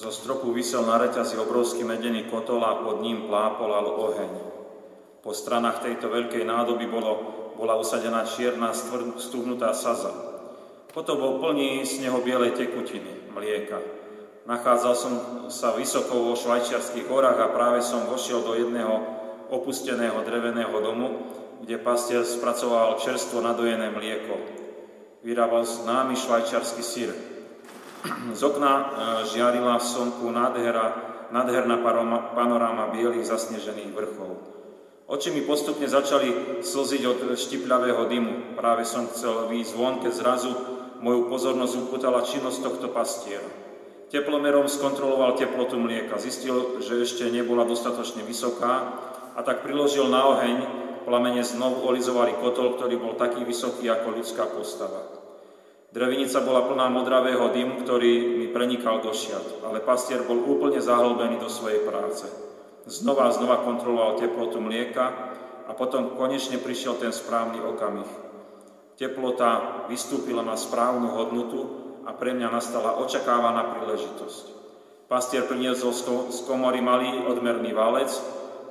Zo stropu vysel na reťazi obrovský medený kotol a pod ním plápolal oheň. Po stranách tejto veľkej nádoby bolo, bola usadená čierna stúhnutá saza. Potom bol plný z neho bielej tekutiny, mlieka. Nachádzal som sa vysoko vo švajčiarských horách a práve som vošiel do jedného opusteného dreveného domu, kde pastier spracoval čerstvo nadojené mlieko. Vyrábal známy švajčiarsky sír, z okna e, žiarila v slnku nádhera, nádherná panoráma bielých zasnežených vrchov. Oči mi postupne začali slziť od štipľavého dymu. Práve som chcel výjsť von, keď zrazu moju pozornosť upútala činnosť tohto pastiera. Teplomerom skontroloval teplotu mlieka. Zistil, že ešte nebola dostatočne vysoká a tak priložil na oheň. Plamene znovu olizovali kotol, ktorý bol taký vysoký ako ľudská postava. Drevinica bola plná modravého dymu, ktorý mi prenikal do šiat, ale pastier bol úplne zahlbený do svojej práce. Znova a znova kontroloval teplotu mlieka a potom konečne prišiel ten správny okamih. Teplota vystúpila na správnu hodnotu a pre mňa nastala očakávaná príležitosť. Pastier priniesol z komory malý odmerný válec,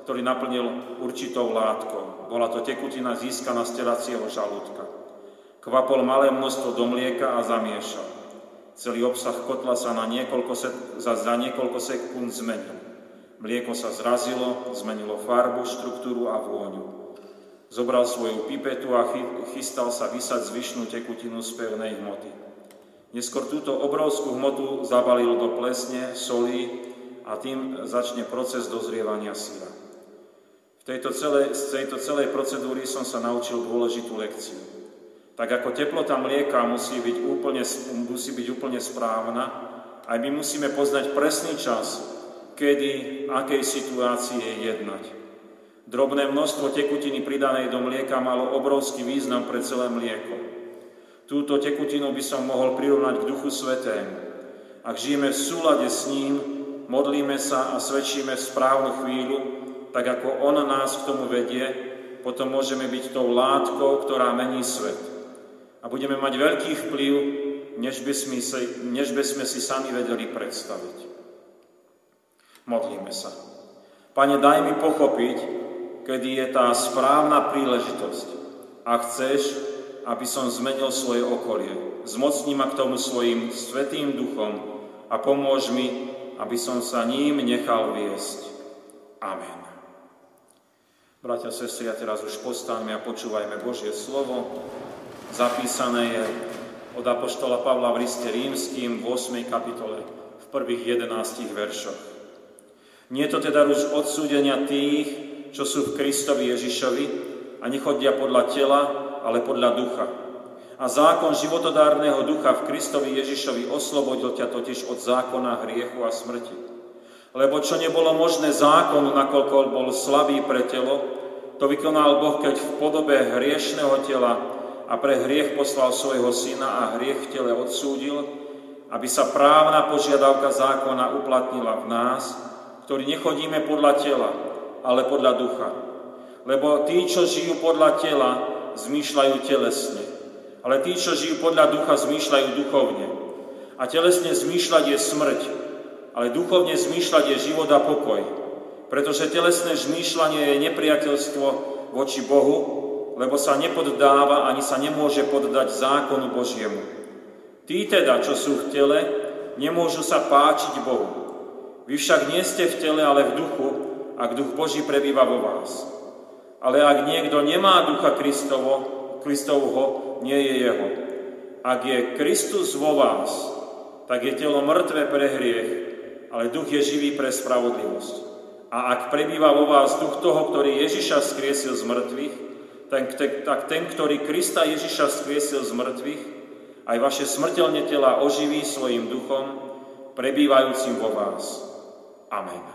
ktorý naplnil určitou látkou. Bola to tekutina získaná z telacieho žalúdka. Kvapol malé množstvo do mlieka a zamiešal. Celý obsah kotla sa na niekoľko sek- za, za niekoľko sekúnd zmenil. Mlieko sa zrazilo, zmenilo farbu, štruktúru a vôňu. Zobral svoju pipetu a chystal sa vysať zvyšnú tekutinu z pevnej hmoty. Neskôr túto obrovskú hmotu zabalil do plesne, solí a tým začne proces dozrievania síra. V tejto celej, z tejto celej procedúry som sa naučil dôležitú lekciu. Tak ako teplota mlieka musí byť úplne, musí byť úplne správna, aj my musíme poznať presný čas, kedy, akej situácii jednať. Drobné množstvo tekutiny pridanej do mlieka malo obrovský význam pre celé mlieko. Túto tekutinu by som mohol prirovnať k Duchu Svetému. Ak žijeme v súlade s ním, modlíme sa a svedčíme v správnu chvíľu, tak ako On nás k tomu vedie, potom môžeme byť tou látkou, ktorá mení svet a budeme mať veľký vplyv, než by, sme si, než by sme si sami vedeli predstaviť. Modlíme sa. Pane, daj mi pochopiť, kedy je tá správna príležitosť a chceš, aby som zmenil svoje okolie. Zmocni ma k tomu svojim svetým duchom a pomôž mi, aby som sa ním nechal viesť. Amen. Bratia, sestry, ja teraz už postaňme a počúvajme Božie slovo zapísané je od Apoštola Pavla v liste rímským v 8. kapitole v prvých 11 veršoch. Nie to teda už odsúdenia tých, čo sú v Kristovi Ježišovi a nechodia podľa tela, ale podľa ducha. A zákon životodárneho ducha v Kristovi Ježišovi oslobodil ťa totiž od zákona hriechu a smrti. Lebo čo nebolo možné zákonu, nakoľko bol slabý pre telo, to vykonal Boh, keď v podobe hriešného tela a pre hriech poslal svojho syna a hriech v tele odsúdil, aby sa právna požiadavka zákona uplatnila v nás, ktorí nechodíme podľa tela, ale podľa ducha. Lebo tí, čo žijú podľa tela, zmýšľajú telesne, ale tí, čo žijú podľa ducha, zmýšľajú duchovne. A telesne zmýšľať je smrť, ale duchovne zmýšľať je život a pokoj. Pretože telesné zmýšľanie je nepriateľstvo voči Bohu, lebo sa nepoddáva ani sa nemôže poddať zákonu Božiemu. Tí teda, čo sú v tele, nemôžu sa páčiť Bohu. Vy však nie ste v tele, ale v duchu, ak duch Boží prebýva vo vás. Ale ak niekto nemá ducha Kristovo, Kristovho, nie je jeho. Ak je Kristus vo vás, tak je telo mŕtve pre hriech, ale duch je živý pre spravodlivosť. A ak prebýva vo vás duch toho, ktorý Ježiša skriesil z mŕtvych, ten, tak ten, ktorý Krista Ježiša skriesil z mŕtvych, aj vaše smrteľne tela oživí svojim duchom, prebývajúcim vo vás. Amen.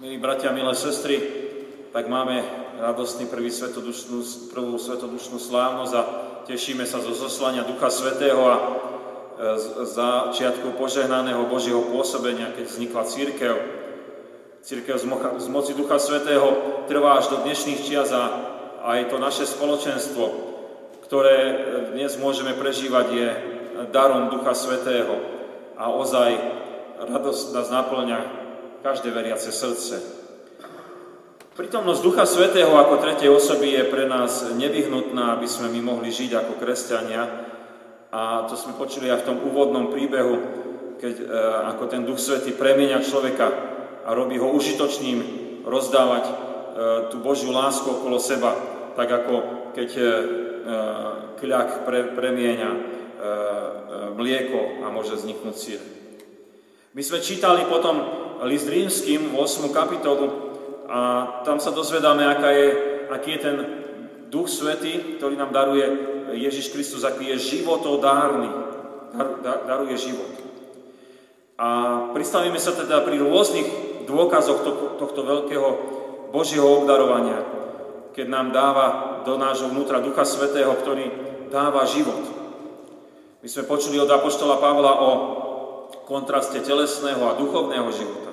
Milí bratia, milé sestry, tak máme radostný prvý svetodušnú, prvú svetodušnú slávnosť a tešíme sa zo zoslania Ducha Svetého a začiatku požehnaného Božieho pôsobenia, keď vznikla církev. Církev z moci Ducha Svetého trvá až do dnešných čias a aj to naše spoločenstvo, ktoré dnes môžeme prežívať, je darom Ducha Svetého a ozaj radosť nás naplňa každé veriace srdce. Prítomnosť Ducha Svetého ako tretej osoby je pre nás nevyhnutná, aby sme my mohli žiť ako kresťania. A to sme počuli aj v tom úvodnom príbehu, keď e, ako ten Duch Svetý premieňa človeka a robí ho užitočným rozdávať e, tú Božiu lásku okolo seba, tak ako keď e, kľak pre, premieňa e, e, mlieko a môže vzniknúť sír. My sme čítali potom list rímským, 8. kapitolu, a tam sa dozvedáme, aká je, aký je ten Duch Svetý, ktorý nám daruje Ježiš Kristus, aký je životodárny, dar, dar, daruje život. A pristavíme sa teda pri rôznych dôkazoch to, tohto veľkého Božieho obdarovania, keď nám dáva do nášho vnútra Ducha Svetého, ktorý dáva život. My sme počuli od Apoštola Pavla o kontraste telesného a duchovného života.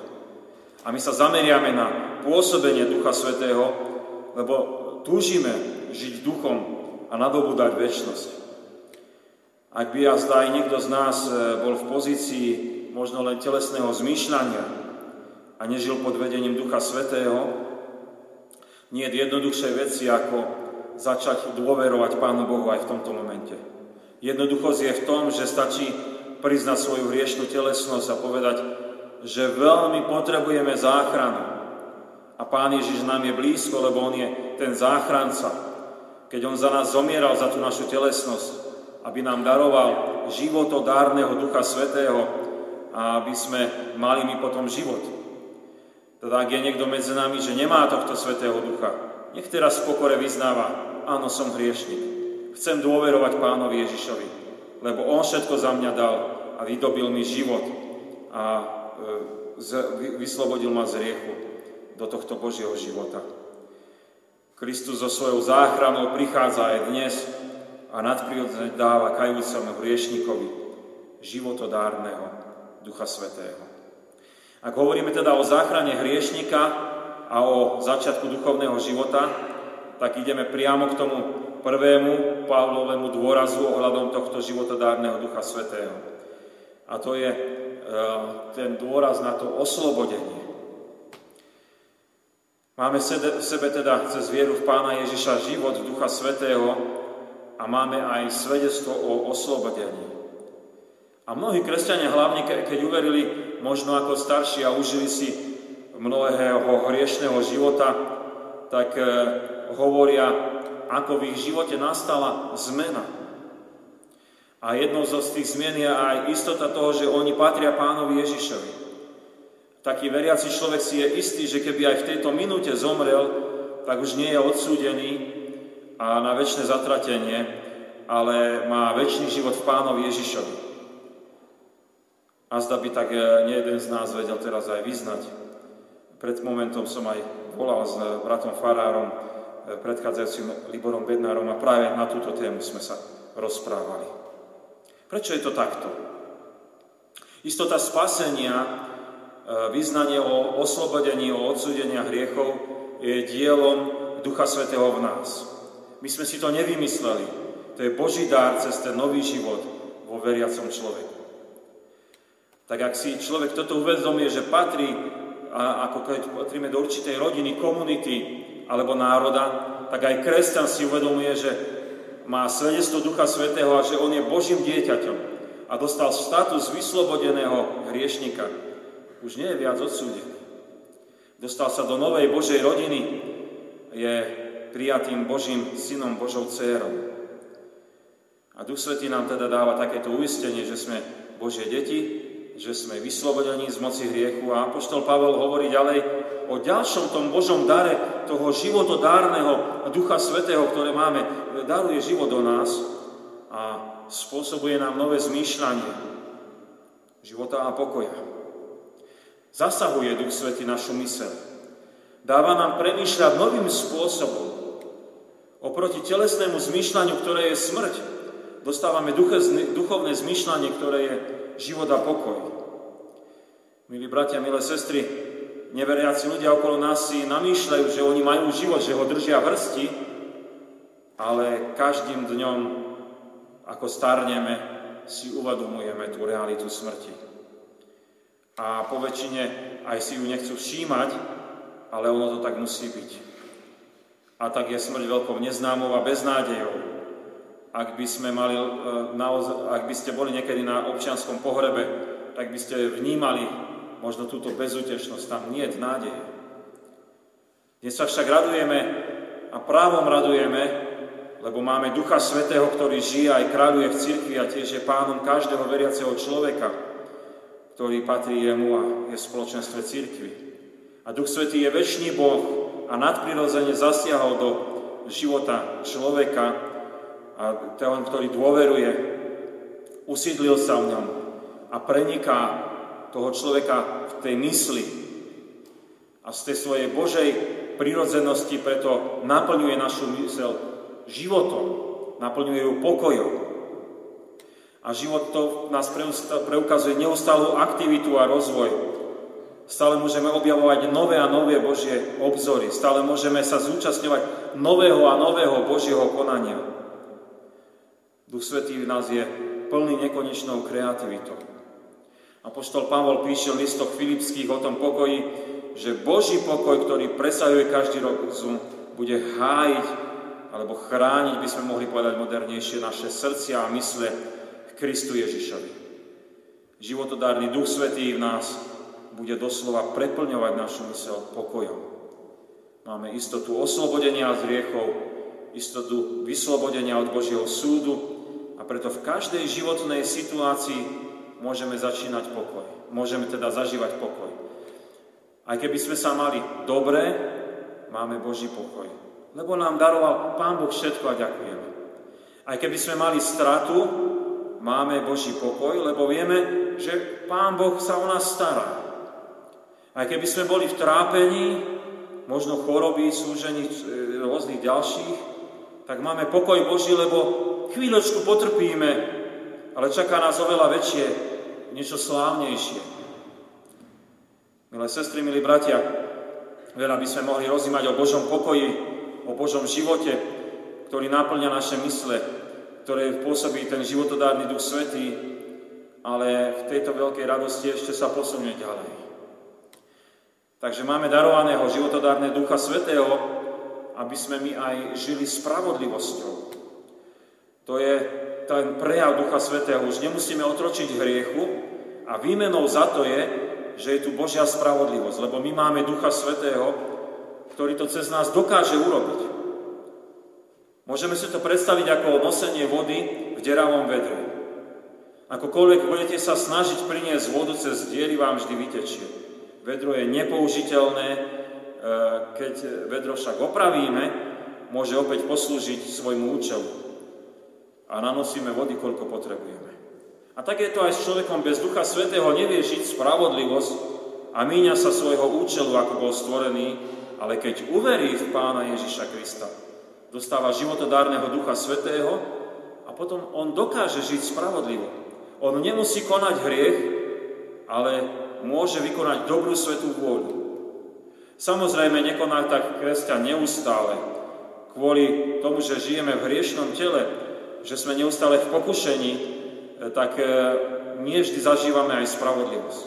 A my sa zameriame na pôsobenie Ducha Svetého, lebo túžime žiť duchom a nadobúdať väčnosť. Ak by ja aj niekto z nás e, bol v pozícii možno len telesného zmýšľania a nežil pod vedením Ducha Svetého, nie je jednoduchšej veci, ako začať dôverovať Pánu Bohu aj v tomto momente. Jednoduchosť je v tom, že stačí priznať svoju hriešnú telesnosť a povedať, že veľmi potrebujeme záchranu. A Pán Ježiš nám je blízko, lebo On je ten záchranca. Keď On za nás zomieral, za tú našu telesnosť, aby nám daroval životodárneho Ducha Svetého a aby sme mali my potom život. Teda ak je niekto medzi nami, že nemá tohto Svetého Ducha, nech teraz v pokore vyznáva, áno, som hriešnik. Chcem dôverovať pánovi Ježišovi, lebo on všetko za mňa dal a vydobil mi život a e, vyslobodil ma z riechu do tohto Božieho života. Kristus so svojou záchranou prichádza aj dnes a nadprirodzene dáva kajúcemu hriešnikovi životodárneho Ducha Svetého. Ak hovoríme teda o záchrane hriešnika, a o začiatku duchovného života, tak ideme priamo k tomu prvému Pavlovému dôrazu ohľadom tohto životodárneho Ducha Svetého. A to je e, ten dôraz na to oslobodenie. Máme v sebe teda cez vieru v Pána Ježiša život Ducha Svetého a máme aj svedectvo o oslobodení. A mnohí kresťania, hlavne keď uverili možno ako starší a užili si mnohého hriešného života, tak e, hovoria, ako v ich živote nastala zmena. A jednou z tých zmien je aj istota toho, že oni patria pánovi Ježišovi. Taký veriaci človek si je istý, že keby aj v tejto minúte zomrel, tak už nie je odsúdený a na väčšie zatratenie, ale má väčší život v pánovi Ježišovi. A zda by tak e, nie jeden z nás vedel teraz aj vyznať. Pred momentom som aj volal s bratom Farárom, eh, predchádzajúcim Liborom Bednárom a práve na túto tému sme sa rozprávali. Prečo je to takto? Istota spasenia, eh, vyznanie o oslobodení, o odsúdenia hriechov je dielom Ducha Svetého v nás. My sme si to nevymysleli. To je Boží dár cez ten nový život vo veriacom človeku. Tak ak si človek toto uvedomie, že patrí ako keď patríme do určitej rodiny, komunity alebo národa, tak aj kresťan si uvedomuje, že má svedectvo Ducha Svetého a že on je Božím dieťaťom a dostal status vyslobodeného hriešnika. Už nie je viac odsúdený. Dostal sa do novej Božej rodiny, je prijatým Božím synom, Božou dcérou. A Duch Svetý nám teda dáva takéto uistenie, že sme Božie deti, že sme vyslobodení z moci hriechu. A Apoštol Pavel hovorí ďalej o ďalšom tom Božom dare, toho životodárneho Ducha Svetého, ktoré máme, daruje život do nás a spôsobuje nám nové zmýšľanie života a pokoja. Zasahuje Duch Svetý našu mysel. Dáva nám premýšľať novým spôsobom. Oproti telesnému zmýšľaniu, ktoré je smrť, dostávame duchovné zmýšľanie, ktoré je život a pokoj. Milí bratia, milé sestry, neveriaci ľudia okolo nás si namýšľajú, že oni majú život, že ho držia v hrsti, ale každým dňom, ako starneme, si uvedomujeme tú realitu smrti. A po väčšine aj si ju nechcú všímať, ale ono to tak musí byť. A tak je smrť veľkou neznámou a beznádejou. Ak by, sme mali, e, naozaj, ak by ste boli niekedy na občianskom pohrebe, tak by ste vnímali možno túto bezútešnosť. Tam nie je nádeje. Dnes sa však radujeme a právom radujeme, lebo máme Ducha Svetého, ktorý žije aj kráľuje v cirkvi a tiež je pánom každého veriaceho človeka, ktorý patrí jemu a je v spoločenstve cirkvi. A Duch Svetý je väčší Boh a nadprirodzene zasiahol do života človeka a ten, ktorý dôveruje, usídlil sa v ňom a preniká toho človeka v tej mysli a z tej svojej Božej prirodzenosti preto naplňuje našu mysel životom, naplňuje ju pokojom. A život to nás preukazuje neustalú aktivitu a rozvoj. Stále môžeme objavovať nové a nové Božie obzory. Stále môžeme sa zúčastňovať nového a nového Božieho konania. Duch Svetý v nás je plný nekonečnou kreativitou. Apoštol Pavol píše v listoch Filipských o tom pokoji, že Boží pokoj, ktorý presahuje každý rozum, bude hájiť alebo chrániť, by sme mohli povedať modernejšie, naše srdcia a mysle Kristu Ježišovi. Životodárny Duch Svetý v nás bude doslova preplňovať našu mysel pokojom. Máme istotu oslobodenia z hriechov, istotu vyslobodenia od Božieho súdu a preto v každej životnej situácii môžeme začínať pokoj. Môžeme teda zažívať pokoj. Aj keby sme sa mali dobre, máme Boží pokoj lebo nám daroval Pán Boh všetko a ďakujeme. Aj keby sme mali stratu, máme Boží pokoj, lebo vieme, že Pán Boh sa o nás stará. Aj keby sme boli v trápení, možno choroby, súžení e, rôznych ďalších, tak máme pokoj Boží, lebo chvíľočku potrpíme, ale čaká nás oveľa väčšie, niečo slávnejšie. Milé sestry, milí bratia, veľa by sme mohli rozímať o Božom pokoji, o Božom živote, ktorý náplňa naše mysle, ktoré pôsobí ten životodárny Duch Svetý, ale v tejto veľkej radosti ešte sa posunie ďalej. Takže máme darovaného životodárne Ducha Svetého, aby sme my aj žili spravodlivosťou. To je ten prejav Ducha Svetého. Už nemusíme otročiť hriechu a výmenou za to je, že je tu Božia spravodlivosť, lebo my máme Ducha Svetého, ktorý to cez nás dokáže urobiť. Môžeme si to predstaviť ako nosenie vody v deravom vedre. Akokoľvek budete sa snažiť priniesť vodu cez diery, vám vždy vytečie. Vedro je nepoužiteľné, e, keď vedro však opravíme, môže opäť poslúžiť svojmu účelu. A nanosíme vody, koľko potrebujeme. A tak je to aj s človekom bez Ducha Svetého, nevie žiť spravodlivosť a míňa sa svojho účelu, ako bol stvorený, ale keď uverí v Pána Ježiša Krista, dostáva životodárneho Ducha Svetého a potom on dokáže žiť spravodlivo. On nemusí konať hriech, ale môže vykonať dobrú svetú vôľu. Samozrejme, nekoná tak kresťan neustále, kvôli tomu, že žijeme v hriešnom tele, že sme neustále v pokušení, tak e, nie vždy zažívame aj spravodlivosť.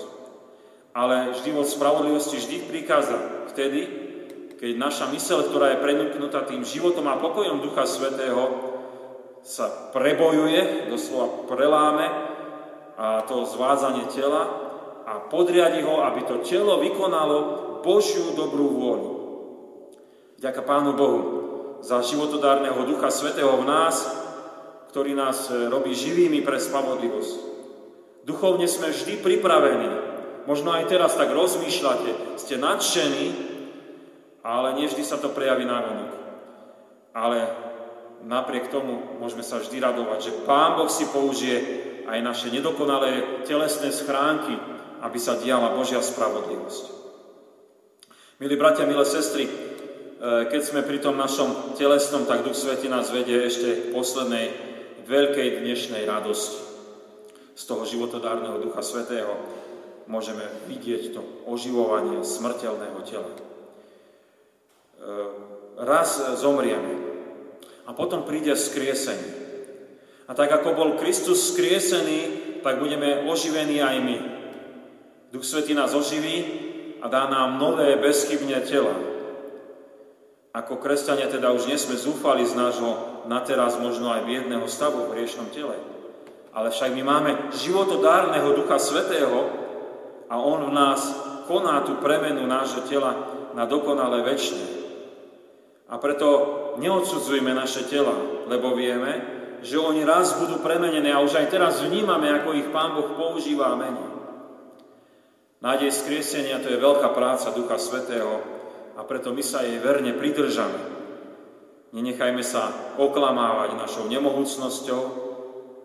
Ale život spravodlivosti vždy prikáza vtedy, keď naša mysel, ktorá je prenúknutá tým životom a pokojom Ducha Svetého, sa prebojuje, doslova preláme a to zvádzanie tela a podriadi ho, aby to telo vykonalo Božiu dobrú vôľu. Ďaká Pánu Bohu za životodárneho Ducha Svetého v nás, ktorý nás robí živými pre spravodlivosť. Duchovne sme vždy pripravení. Možno aj teraz tak rozmýšľate, ste nadšení, ale nevždy sa to prejaví na vonok. Ale napriek tomu môžeme sa vždy radovať, že Pán Boh si použije aj naše nedokonalé telesné schránky, aby sa diala Božia spravodlivosť. Milí bratia, milé sestry, e, keď sme pri tom našom telesnom, tak Duch Svety nás vedie ešte k poslednej veľkej dnešnej radosti. Z toho životodárneho Ducha Svetého môžeme vidieť to oživovanie smrteľného tela. Ehm, raz zomrieme. A potom príde vzkriesenie. A tak ako bol Kristus skriesený, tak budeme oživení aj my. Duch Svetý nás oživí a dá nám nové, bezchybne tela. Ako kresťania teda už nie sme zúfali z nášho na teraz možno aj biedného stavu v hriešnom tele. Ale však my máme životodárneho Ducha Svetého a On v nás koná tú premenu nášho tela na dokonale väčšie. A preto neodsudzujme naše tela, lebo vieme, že oni raz budú premenené a už aj teraz vnímame, ako ich Pán Boh používa a mení. Nádej skriesenia to je veľká práca Ducha Svetého a preto my sa jej verne pridržame. Nenechajme sa oklamávať našou nemohúcnosťou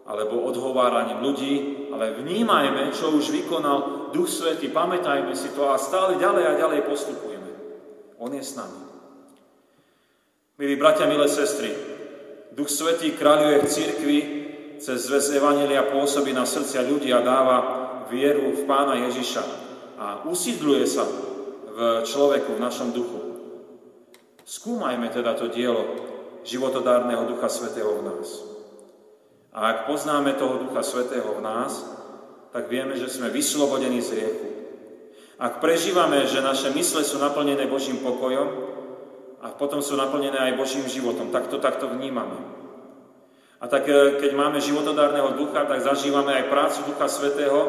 alebo odhováraním ľudí, ale vnímajme, čo už vykonal Duch Svetý, pamätajme si to a stále ďalej a ďalej postupujeme. On je s nami. Milí bratia, milé sestry, Duch Svetý kráľuje v církvi, cez zväz Evangelia pôsobí na srdcia ľudí a dáva vieru v Pána Ježiša a usídluje sa v človeku, v našom duchu. Skúmajme teda to dielo životodárneho Ducha Svetého v nás. A ak poznáme toho Ducha Svetého v nás, tak vieme, že sme vyslobodení z riechu. Ak prežívame, že naše mysle sú naplnené Božím pokojom, a potom sú naplnené aj Božím životom. Tak to takto vnímame. A tak e, keď máme životodárneho ducha, tak zažívame aj prácu Ducha Svetého,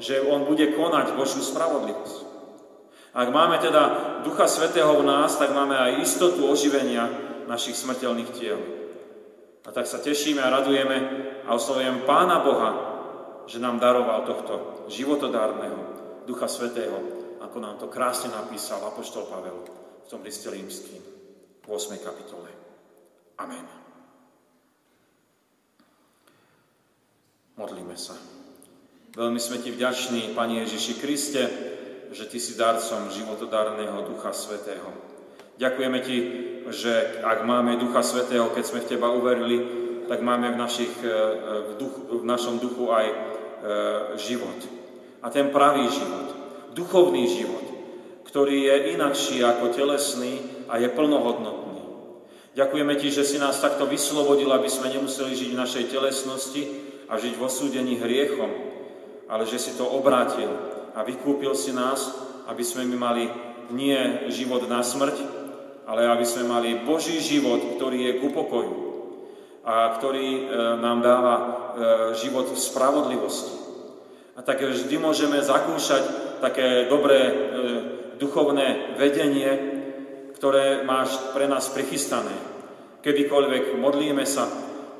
že On bude konať Božiu spravodlivosť. Ak máme teda Ducha Svetého v nás, tak máme aj istotu oživenia našich smrteľných tiel. A tak sa tešíme a radujeme a oslovujem Pána Boha, že nám daroval tohto životodárneho Ducha Svetého, ako nám to krásne napísal Apoštol Pavel tom liste rímským, v 8. kapitole. Amen. Modlíme sa. Veľmi sme Ti vďační, Pani Ježiši Kriste, že Ty si darcom životodárneho Ducha Svetého. Ďakujeme Ti, že ak máme Ducha Svetého, keď sme v Teba uverili, tak máme v, našich, e, v, duch, v našom duchu aj e, život. A ten pravý život, duchovný život, ktorý je inakší ako telesný a je plnohodnotný. Ďakujeme Ti, že si nás takto vyslobodil, aby sme nemuseli žiť v našej telesnosti a žiť v osúdení hriechom, ale že si to obrátil a vykúpil si nás, aby sme my mali nie život na smrť, ale aby sme mali Boží život, ktorý je ku pokoju a ktorý e, nám dáva e, život v spravodlivosti. A tak vždy môžeme zakúšať také dobré e, duchovné vedenie, ktoré máš pre nás prichystané. Kedykoľvek modlíme sa,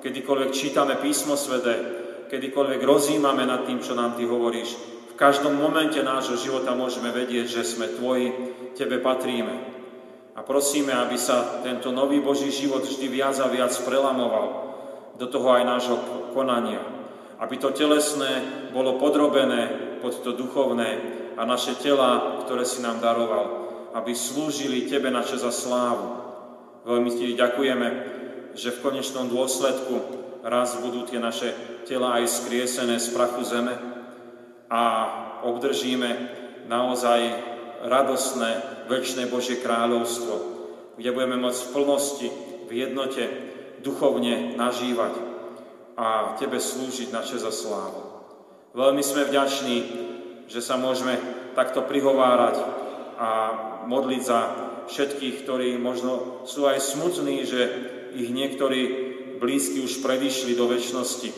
kedykoľvek čítame písmo svede, kedykoľvek rozímame nad tým, čo nám Ty hovoríš, v každom momente nášho života môžeme vedieť, že sme Tvoji, Tebe patríme. A prosíme, aby sa tento nový Boží život vždy viac a viac prelamoval do toho aj nášho konania. Aby to telesné bolo podrobené pod to duchovné, a naše tela, ktoré si nám daroval, aby slúžili Tebe na čas a slávu. Veľmi Ti ďakujeme, že v konečnom dôsledku raz budú tie naše tela aj skriesené z prachu zeme a obdržíme naozaj radosné, väčšie Božie kráľovstvo, kde budeme môcť v plnosti, v jednote, duchovne nažívať a Tebe slúžiť na čas a slávu. Veľmi sme vďační že sa môžeme takto prihovárať a modliť za všetkých, ktorí možno sú aj smutní, že ich niektorí blízky už predišli do väčšnosti.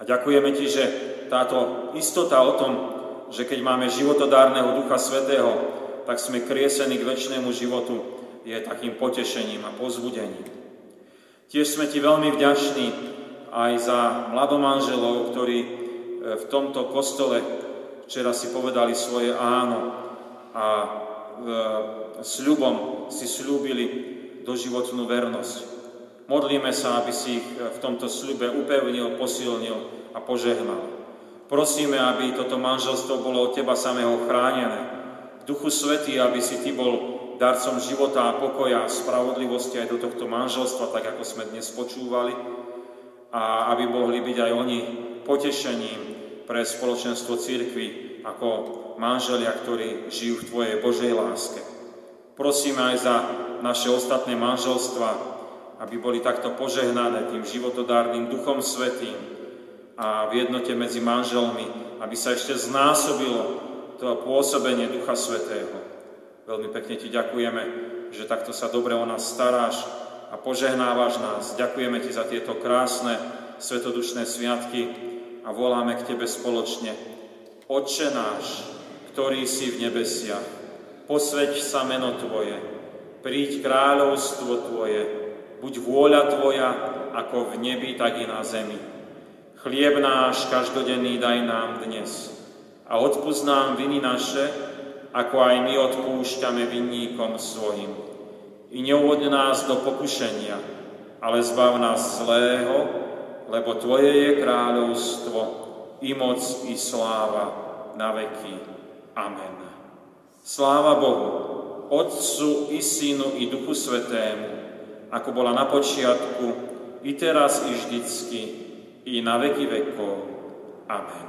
A ďakujeme Ti, že táto istota o tom, že keď máme životodárneho Ducha Svetého, tak sme kriesení k väčšnému životu, je takým potešením a pozbudením. Tiež sme Ti veľmi vďační aj za mladomanželov, ktorí v tomto kostole Včera si povedali svoje áno a e, sľubom si slúbili doživotnú vernosť. Modlíme sa, aby si ich v tomto sľube upevnil, posilnil a požehnal. Prosíme, aby toto manželstvo bolo od Teba samého chránené. Duchu Svetý, aby si Ty bol darcom života a pokoja a spravodlivosti aj do tohto manželstva, tak ako sme dnes počúvali, a aby mohli byť aj oni potešením pre spoločenstvo církvy ako manželia, ktorí žijú v Tvojej Božej láske. Prosíme aj za naše ostatné manželstva, aby boli takto požehnané tým životodárnym Duchom Svetým a v jednote medzi manželmi, aby sa ešte znásobilo to pôsobenie Ducha Svetého. Veľmi pekne Ti ďakujeme, že takto sa dobre o nás staráš a požehnávaš nás. Ďakujeme Ti za tieto krásne svetodušné sviatky a voláme k Tebe spoločne. Otče náš, ktorý si v nebesiach, posveď sa meno Tvoje, príď kráľovstvo Tvoje, buď vôľa Tvoja, ako v nebi, tak i na zemi. Chlieb náš každodenný daj nám dnes a odpúsť nám viny naše, ako aj my odpúšťame vinníkom svojim. I neuvod nás do pokušenia, ale zbav nás zlého, lebo Tvoje je kráľovstvo, i moc, i sláva na veky. Amen. Sláva Bohu, Otcu i Synu i Duchu Svetému, ako bola na počiatku, i teraz, i vždycky, i na veky vekov. Amen.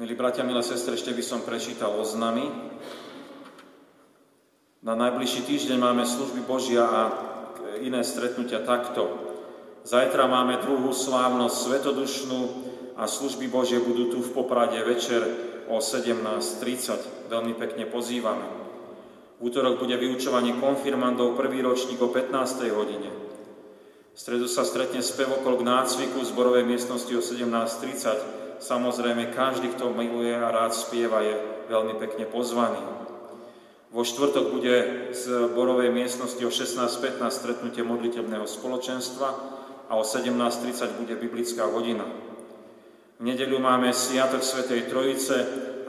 Milí bratia, milé sestre, ešte by som prečítal oznamy. Na najbližší týždeň máme služby Božia a iné stretnutia takto. Zajtra máme druhú slávnosť svetodušnú a služby Božie budú tu v Poprade večer o 17.30. Veľmi pekne pozývame. V útorok bude vyučovanie konfirmandov prvý ročník o 15. hodine. V stredu sa stretne spevokol k nácviku v zborovej miestnosti o 17.30. Samozrejme, každý, kto miluje a rád spieva, je veľmi pekne pozvaný. Vo štvrtok bude z zborovej miestnosti o 16.15 stretnutie modlitebného spoločenstva a o 17.30 bude biblická hodina. V nedeľu máme Sviatok Svetej Trojice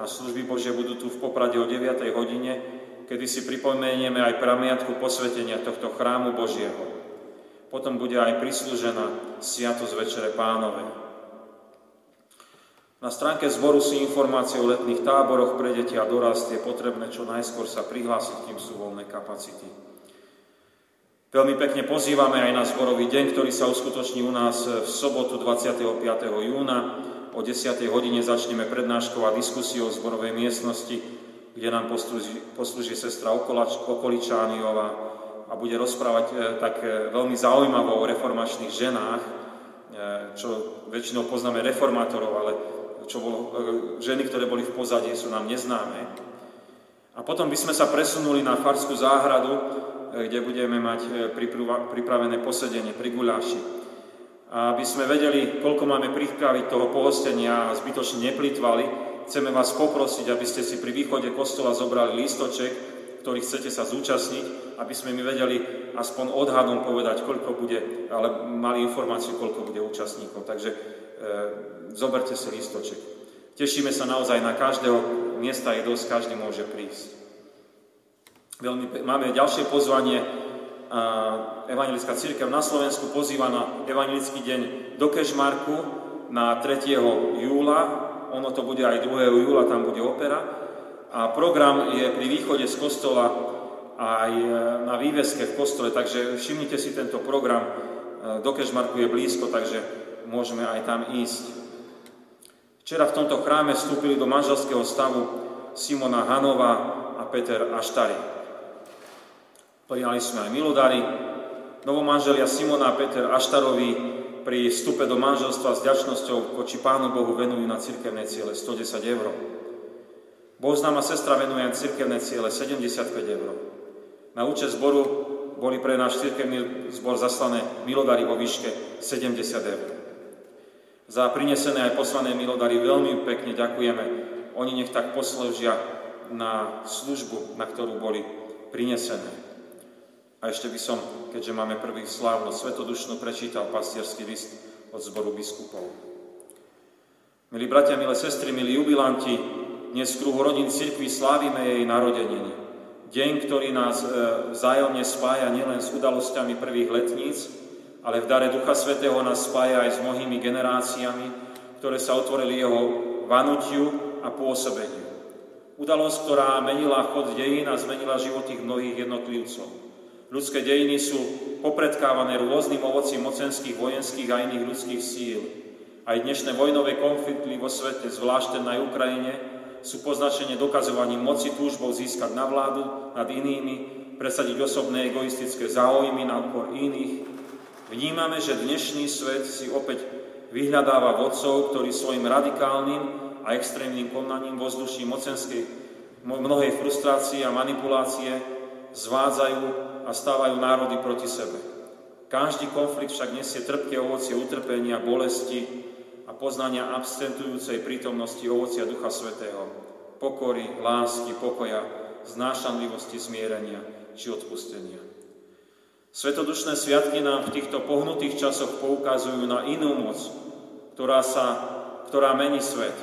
a služby Bože budú tu v Poprade o 9. hodine kedy si pripomenieme aj pramiatku posvetenia tohto chrámu Božieho. Potom bude aj prislúžená Sviatosť Večere Pánovej. Na stránke zboru si informácie o letných táboroch pre deti a dorast je potrebné čo najskôr sa prihlásiť, kým sú voľné kapacity. Veľmi pekne pozývame aj na zborový deň, ktorý sa uskutoční u nás v sobotu 25. júna. O 10. hodine začneme prednáškou a diskusiou v zborovej miestnosti kde nám poslúži, poslúži sestra Okolač, Okoličániová a bude rozprávať e, tak e, veľmi zaujímavo o reformačných ženách, e, čo väčšinou poznáme reformátorov, ale čo bolo, ženy, ktoré boli v pozadí, sú nám neznáme. A potom by sme sa presunuli na Farskú záhradu, kde budeme mať pripravené posedenie pri guláši. Aby sme vedeli, koľko máme pripraviť toho pohostenia a zbytočne neplitvali, chceme vás poprosiť, aby ste si pri východe kostola zobrali lístoček, ktorý chcete sa zúčastniť, aby sme mi vedeli aspoň odhadom povedať, koľko bude, ale mali informáciu, koľko bude účastníkov. Takže e, zoberte si lístoček. Tešíme sa naozaj na každého, miesta je dosť, každý môže prísť. Veľmi, máme ďalšie pozvanie. Evangelická církev na Slovensku pozýva na Evangelický deň do Kešmarku na 3. júla ono to bude aj 2. júla, tam bude opera. A program je pri východe z kostola aj e, na výveske v kostole, takže všimnite si tento program. E, do Kešmarku je blízko, takže môžeme aj tam ísť. Včera v tomto chráme vstúpili do manželského stavu Simona Hanova a Peter Aštari. Prijali sme aj milodary. Novomanželia Simona a Peter Aštarovi pri vstupe do manželstva s ďačnosťou voči Pánu Bohu venujú na cirkevné ciele 110 eur. Bohoznáma sestra venuje na cirkevné ciele 75 eur. Na účet zboru boli pre náš cirkevný zbor zaslané milodary vo výške 70 eur. Za prinesené aj poslané milodary veľmi pekne ďakujeme. Oni nech tak poslúžia na službu, na ktorú boli prinesené. A ešte by som, keďže máme prvý slávnosť svetodušnú, prečítal pastierský list od zboru biskupov. Milí bratia, milé sestry, milí jubilanti, dnes v kruhu rodín cirkvi slávime jej narodeniny. Deň, ktorý nás e, vzájomne spája nielen s udalosťami prvých letníc, ale v dare Ducha Svetého nás spája aj s mnohými generáciami, ktoré sa otvorili jeho vanutiu a pôsobeniu. Udalosť, ktorá menila chod dejín a zmenila životy mnohých jednotlivcov. Ľudské dejiny sú popredkávané rôznym ovocím mocenských, vojenských a iných ľudských síl. Aj dnešné vojnové konflikty vo svete, zvlášť na Ukrajine, sú poznačenie dokazovaním moci túžbou získať na vládu nad inými, presadiť osobné egoistické záujmy na úkor iných. Vnímame, že dnešný svet si opäť vyhľadáva vodcov, ktorí svojim radikálnym a extrémnym konaním vo vzduší mocenskej mnohej frustrácie a manipulácie zvádzajú a stávajú národy proti sebe. Každý konflikt však nesie trpké ovocie utrpenia, bolesti a poznania absentujúcej prítomnosti ovocia Ducha Svetého, pokory, lásky, pokoja, znášanlivosti, zmierenia či odpustenia. Svetodušné sviatky nám v týchto pohnutých časoch poukazujú na inú moc, ktorá, sa, ktorá mení svet.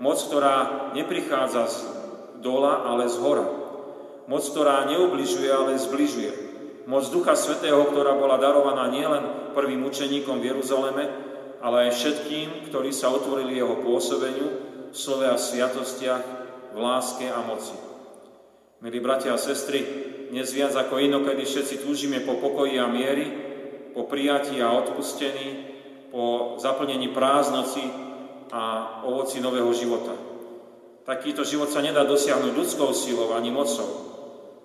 Moc, ktorá neprichádza z dola, ale z hora. Moc, ktorá neubližuje, ale zbližuje. Moc Ducha Svetého, ktorá bola darovaná nielen prvým učeníkom v Jeruzaleme, ale aj všetkým, ktorí sa otvorili jeho pôsobeniu v slove a sviatostiach, v láske a moci. Milí bratia a sestry, dnes viac ako inokedy všetci túžime po pokoji a miery, po prijatí a odpustení, po zaplnení prázdnoci a ovoci nového života. Takýto život sa nedá dosiahnuť ľudskou silou ani mocou.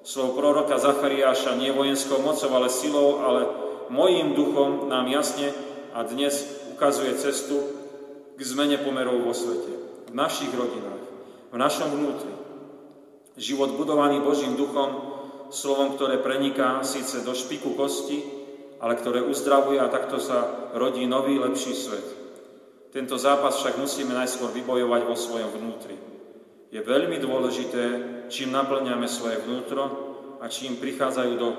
Slovo proroka Zachariáša nie vojenskou mocou, ale silou, ale mojím duchom nám jasne a dnes ukazuje cestu k zmene pomerov vo svete, v našich rodinách, v našom vnútri. Život budovaný Božím duchom slovom, ktoré preniká síce do špiku kosti, ale ktoré uzdravuje a takto sa rodí nový, lepší svet. Tento zápas však musíme najskôr vybojovať vo svojom vnútri. Je veľmi dôležité, čím naplňame svoje vnútro a čím prichádzajú do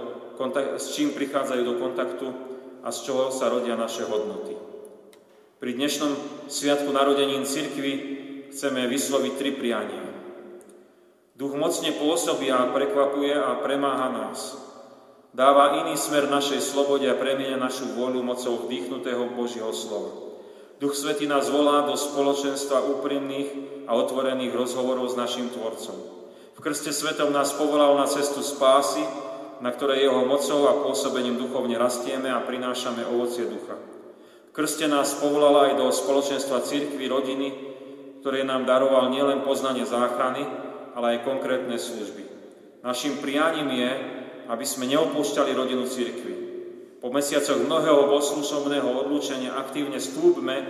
kontak- s čím prichádzajú do kontaktu a z čoho sa rodia naše hodnoty. Pri dnešnom sviatku narodenín cirkvi chceme vysloviť tri priania. Duch mocne pôsobí a prekvapuje a premáha nás. Dáva iný smer našej slobode a premienia našu vôľu mocou vdýchnutého Božieho slova. Duch Svety nás volá do spoločenstva úprimných a otvorených rozhovorov s našim Tvorcom. Krste svetom nás povolal na cestu spásy, na ktorej jeho mocou a pôsobením duchovne rastieme a prinášame ovocie ducha. Krste nás povolal aj do spoločenstva cirkvy, rodiny, ktoré nám daroval nielen poznanie záchrany, ale aj konkrétne služby. Našim prianím je, aby sme neopúšťali rodinu církvy. Po mesiacoch mnohého bohoslužobného odlúčenia aktívne stúpme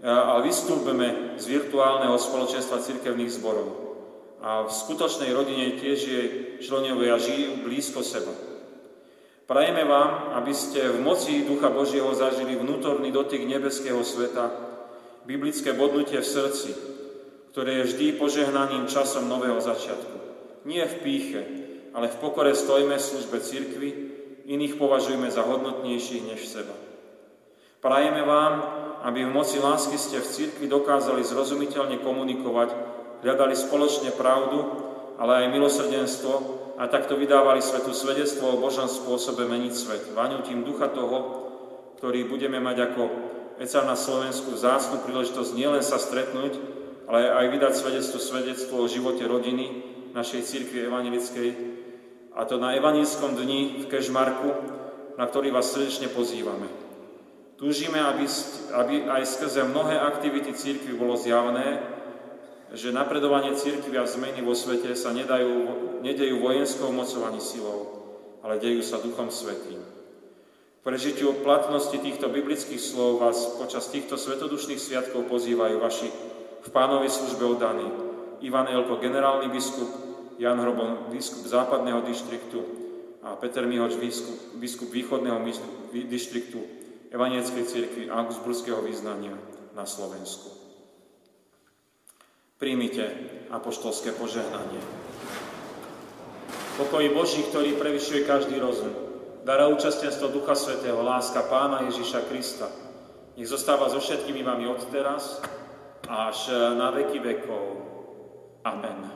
a vystúpme z virtuálneho spoločenstva cirkevných zborov. A v skutočnej rodine tiež jej členovia žijú blízko seba. Prajeme vám, aby ste v moci Ducha Božieho zažili vnútorný dotyk nebeského sveta, biblické bodnutie v srdci, ktoré je vždy požehnaním časom nového začiatku. Nie v píche, ale v pokore stojme v službe cirkvi, iných považujeme za hodnotnejších než seba. Prajeme vám, aby v moci lásky ste v cirkvi dokázali zrozumiteľne komunikovať, hľadali spoločne pravdu, ale aj milosrdenstvo a takto vydávali svetu svedectvo o Božom spôsobe meniť svet. Vaňutím ducha toho, ktorý budeme mať ako ECA na Slovensku vzácnu príležitosť nielen sa stretnúť, ale aj vydať svedectvo, svedectvo o živote rodiny našej církvy evangelickej, a to na evanilskom dni v Kežmarku, na ktorý vás srdečne pozývame. Túžime, aby, aby aj skrze mnohé aktivity církvy bolo zjavné, že napredovanie církvy a zmeny vo svete sa nedajú, nedejú vojenskou mocou ani silou, ale dejú sa Duchom Svetým. Prežitiu platnosti týchto biblických slov vás počas týchto svetodušných sviatkov pozývajú vaši v pánovej službe oddaní. Ivan Elko, generálny biskup, Jan Hrobon, biskup západného dištriktu a Peter Mihoč, biskup, biskup východného dištriktu Evanieckej cirkvi Augsburského význania na Slovensku. Príjmite apoštolské požehnanie. Pokoj Boží, ktorý prevyšuje každý rozum, dara účastenstvo Ducha Svetého, láska Pána Ježiša Krista, nech zostáva so všetkými vami od teraz až na veky vekov. Amen.